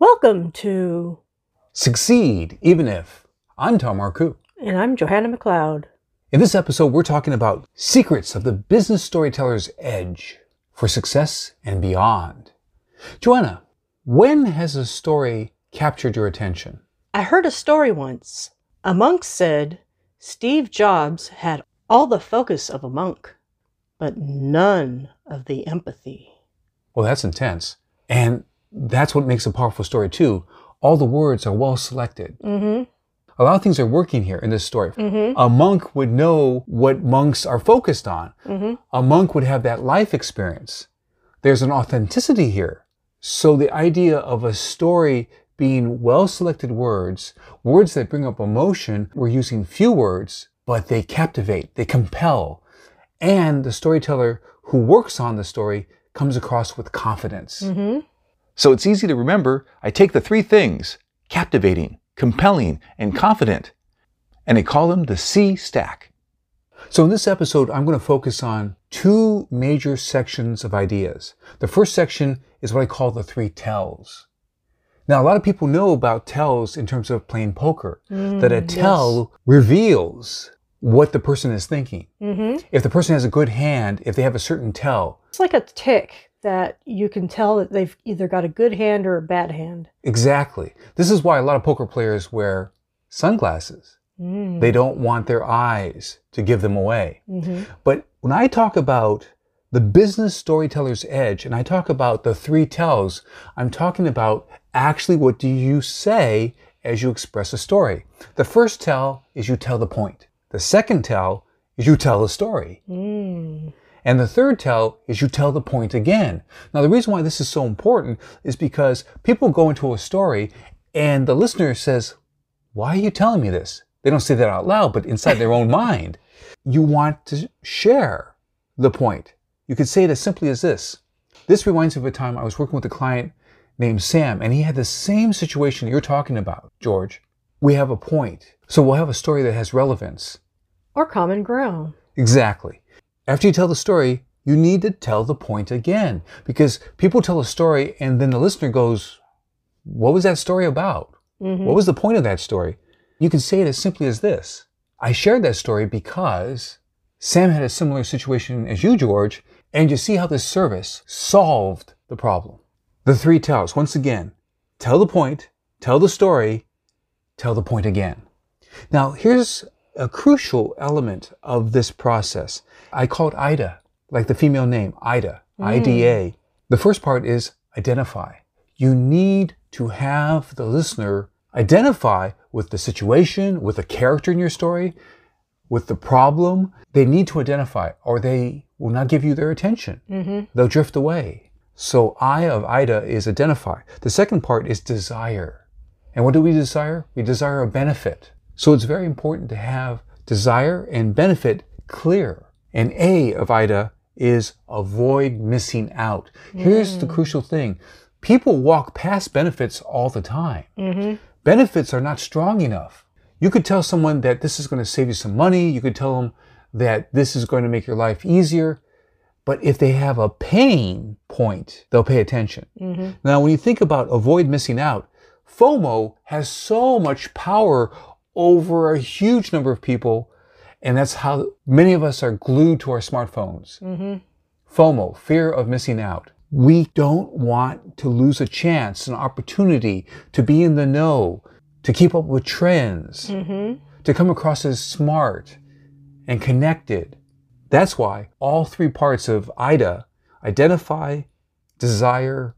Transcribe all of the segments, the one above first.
Welcome to, Succeed, even if. I'm Tom Marcoux. and I'm Johanna McLeod. In this episode, we're talking about secrets of the business storyteller's edge for success and beyond. Joanna, when has a story captured your attention? I heard a story once. A monk said Steve Jobs had all the focus of a monk, but none of the empathy. Well, that's intense. And that's what makes a powerful story, too. All the words are well selected. Mm A lot of things are working here in this story. hmm. Mm A monk would know what monks are focused on. hmm. Mm A monk would have that life experience. There's an authenticity here. So the idea of a story being well selected words, words that bring up emotion, we're using few words, but they captivate, they compel. And the storyteller who works on the story comes across with confidence. hmm. Mm So it's easy to remember. I take the three things captivating, compelling, and confident, and I call them the C stack. So in this episode, I'm going to focus on two major sections of ideas. The first section is what I call the three tells. Now, a lot of people know about tells in terms of playing poker, hmm. that a tell reveals what the person is thinking. Mm hmm. If the person has a good hand, if they have a certain tell, It's like a tic that you can tell that they've either got a good hand or a bad hand. exactly. This is why a lot of poker players wear sunglasses. Mm. They don't want their eyes to give them away. hmm. But when I talk about the business storyteller's edge and I talk about the three tells, I'm talking about actually what do you say as you express a story. The first tell is you tell the point. The second tell is you tell the story. Mm. And the third tell is you tell the point again. Now, the reason why this is so important is because people go into a story and the listener says, Why are you telling me this? They don't say that out loud, but inside their own mind, you want to share the point. You could say it as simply as this. This reminds me of a time I was working with a client named Sam, and he had the same situation you're talking about, George. We have a point. So we'll have a story that has relevance. Or common ground. Exactly. After you tell the story, you need to tell the point again because people tell a story and then the listener goes, What was that story about? hmm What was the point of that story? You can say it as simply as this I shared that story because Sam had a similar situation as you, George, and you see how this service solved the problem. The three tells, once again, tell the point, tell the story, tell the point again. Now, here's a crucial element of this process. I call it IDA, like the female name, IDA, IDA. The first part is identify. You need to have the listener identify with the situation, with the character in your story, with the problem. They need to identify or they will not give you their attention. hmm They'll drift away. So I of Ida is identify. The second part is desire. And what do we desire? We desire a benefit. So it's very important to have desire and benefit clear. And A of Ida is avoid missing out. Here's the crucial thing. People walk past benefits all the time. hmm Benefits are not strong enough. You could tell someone that this is going to save you some money. You could tell them that this is going to make your life easier. But if they have a pain point, they'll pay attention. hmm Now, when you think about avoid missing out, FOMO has so much power over a huge number of people. And that's how many of us are glued to our smartphones. hmm FOMO, fear of missing out. We don't want to lose a chance, an opportunity to be in the know, to keep up with trends, hmm to come across as smart and connected. That's why all three parts of IDA, identify, desire,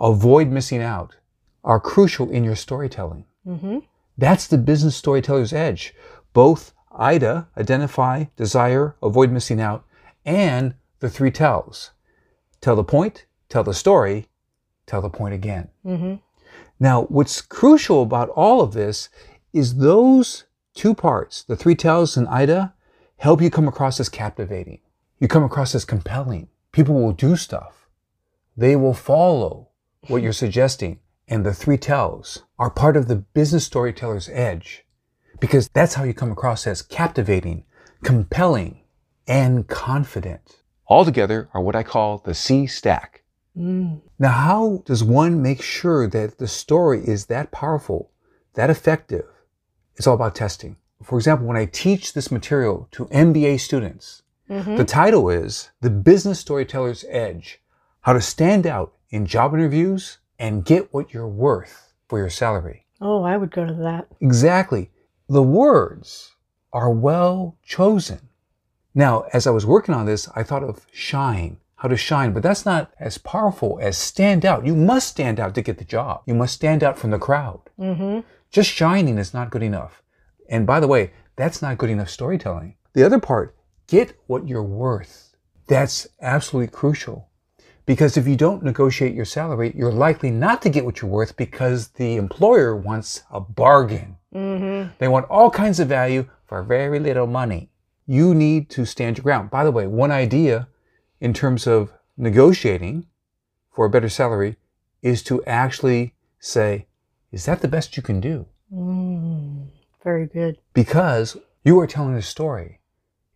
avoid missing out, are crucial in your storytelling. hmm That's the business storyteller's edge. Both IDA, identify, desire, avoid missing out, and the three tells. Tell the point, tell the story, tell the point again. hmm Now, what's crucial about all of this is those two parts, the three tells and IDA, help you come across as captivating. You come across as compelling. People will do stuff. They will follow what you're suggesting. And the three tells are part of the business storyteller's edge because that's how you come across as captivating, compelling, and confident. All together are what I call the C stack. Mm. Now, how does one make sure that the story is that powerful, that effective? It's all about testing. For example, when I teach this material to MBA students, Mhm. the title is The Business Storyteller's Edge How to Stand Out in Job Interviews and Get What You're Worth for Your Salary. Oh, I would go to that. Exactly. The words are well chosen. Now, as I was working on this, I thought of shine, how to shine, but that's not as powerful as stand out. You must stand out to get the job. You must stand out from the crowd. Mm-hmm. Just shining is not good enough. And by the way, that's not good enough storytelling. The other part, get what you're worth. That's absolutely crucial. Because if you don't negotiate your salary, you're likely not to get what you're worth because the employer wants a bargain. Mm-hmm. They want all kinds of value for very little money. You need to stand your ground. By the way, one idea in terms of negotiating for a better salary is to actually say, is that the best you can do? Mm. Very good. Because you are telling a story.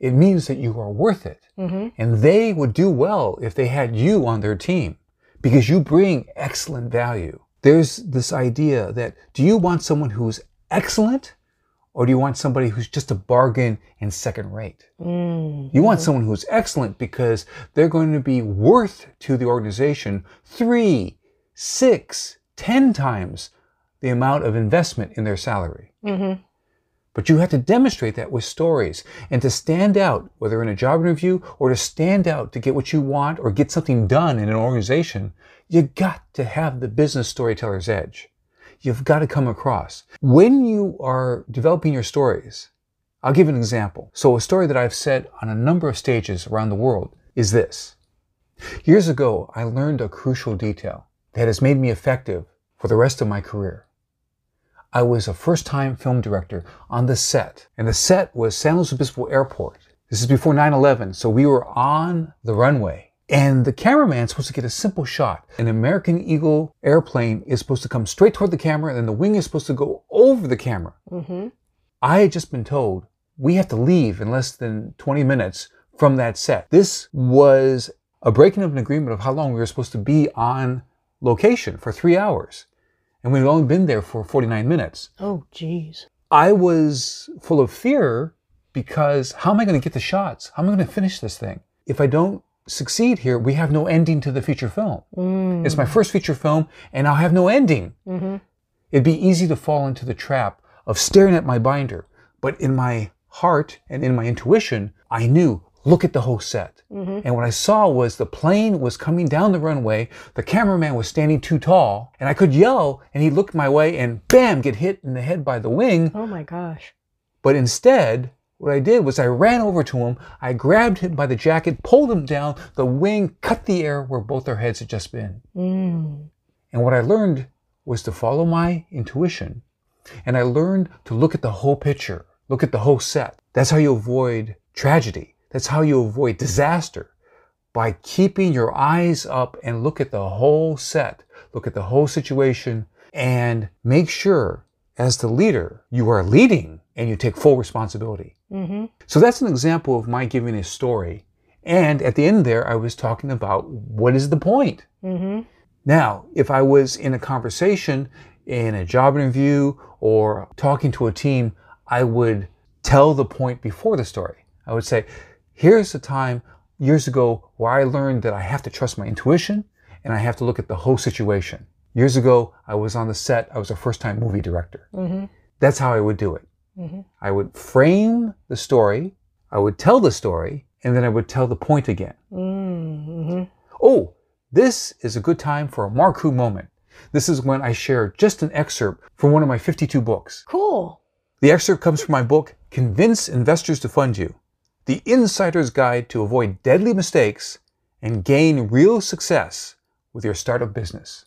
It means that you are worth it. Mm-hmm. And they would do well if they had you on their team because you bring excellent value. There's this idea that do you want someone who's excellent or do you want somebody who's just a bargain and second rate? Mm. You want someone who's excellent because they're going to be worth to the organization three, six, ten times the amount of investment in their salary. Mm-hmm. But you have to demonstrate that with stories. And to stand out, whether in a job interview or to stand out to get what you want or get something done in an organization, you got to have the business storyteller's edge. You've got to come across. When you are developing your stories, I'll give an example. So a story that I've said on a number of stages around the world is this. Years ago, I learned a crucial detail that has made me effective for the rest of my career. I was a first time film director on the set, and the set was San Luis Obispo Airport. This is before 9 11, so we were on the runway. And the cameraman's supposed to get a simple shot. An American Eagle airplane is supposed to come straight toward the camera, and then the wing is supposed to go over the camera. Mm-hmm. I had just been told we have to leave in less than 20 minutes from that set. This was a breaking of an agreement of how long we were supposed to be on location for three hours. And we'd only been there for 49 minutes. Oh, geez. I was full of fear because how am I going to get the shots? How am I going to finish this thing? If I don't succeed here, we have no ending to the feature film. Mm. It's my first feature film, and I'll have no ending. Mm-hmm. It'd be easy to fall into the trap of staring at my binder. But in my heart and in my intuition, I knew look at the whole set. Mm-hmm. And what I saw was the plane was coming down the runway, the cameraman was standing too tall, and I could yell, and he looked my way and bam, get hit in the head by the wing. Oh my gosh. But instead, what I did was I ran over to him, I grabbed him by the jacket, pulled him down, the wing cut the air where both their heads had just been. Mm. And what I learned was to follow my intuition. And I learned to look at the whole picture, look at the whole set. That's how you avoid tragedy. That's how you avoid disaster by keeping your eyes up and look at the whole set, look at the whole situation, and make sure as the leader you are leading and you take full responsibility. Mm-hmm. So that's an example of my giving a story. And at the end there, I was talking about what is the point? Mm-hmm. Now, if I was in a conversation, in a job interview, or talking to a team, I would tell the point before the story. I would say, here's a time years ago where I learned that I have to trust my intuition and I have to look at the whole situation. Years ago, I was on the set, I was a first time movie director. Mm-hmm. That's how I would do it. Mm-hmm. I would frame the story, I would tell the story, and then I would tell the point again. Mm-hmm. Oh, this is a good time for a Marcoux moment. This is when I share just an excerpt from one of my 52 books. Cool. The excerpt comes from my book, Convince Investors to Fund You The Insider's Guide to Avoid Deadly Mistakes and Gain Real Success with Your Startup Business.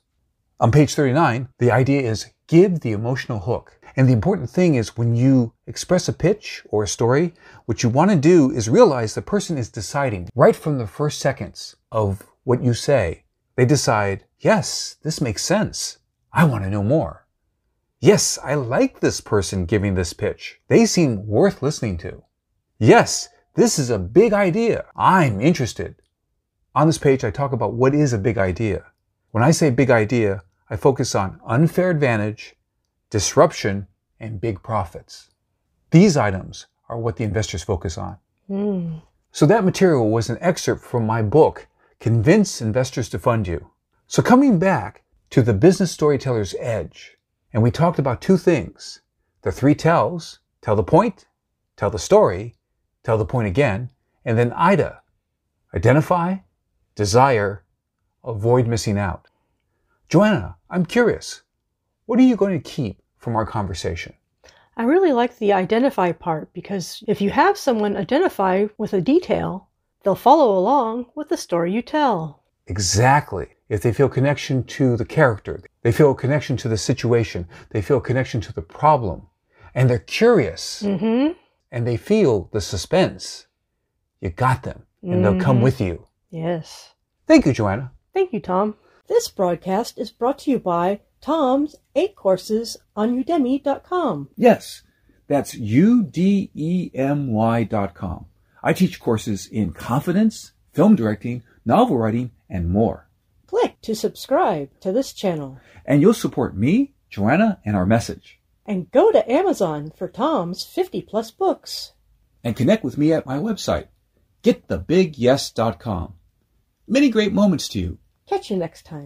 On page 39, the idea is give the emotional hook. And the important thing is when you express a pitch or a story, what you want to do is realize the person is deciding right from the first seconds of what you say. They decide, yes, this makes sense. I want to know more. Yes, I like this person giving this pitch. They seem worth listening to. Yes, this is a big idea. I'm interested. On this page, I talk about what is a big idea. When I say big idea, I focus on unfair advantage, disruption, and big profits. These items are what the investors focus on. Mm. So that material was an excerpt from my book, Convince Investors to Fund You. So coming back to the business storyteller's edge, and we talked about two things. The three tells, tell the point, tell the story, tell the point again, and then IDA, identify, desire, avoid missing out. Joanna, I'm curious. What are you going to keep from our conversation? I really like the identify part because if you have someone identify with a detail, they'll follow along with the story you tell. Exactly. If they feel connection to the character, they feel a connection to the situation, they feel a connection to the problem, and they're curious Mm-hmm. And they feel the suspense, you got them and they'll come Mhm. with you. Yes. Thank you, Joanna. Thank you, Tom. This broadcast is brought to you by Tom's 8 courses on udemy.com. Yes, that's U-D-E-M-Y dot com. I teach courses in confidence, film directing, novel writing, and more. Click to subscribe to this channel And you'll support me, Joanna, and our message. And go to Amazon for Tom's 50 plus books. And connect with me at my website, getthebigyes.com. Many great moments to you. Catch you next time.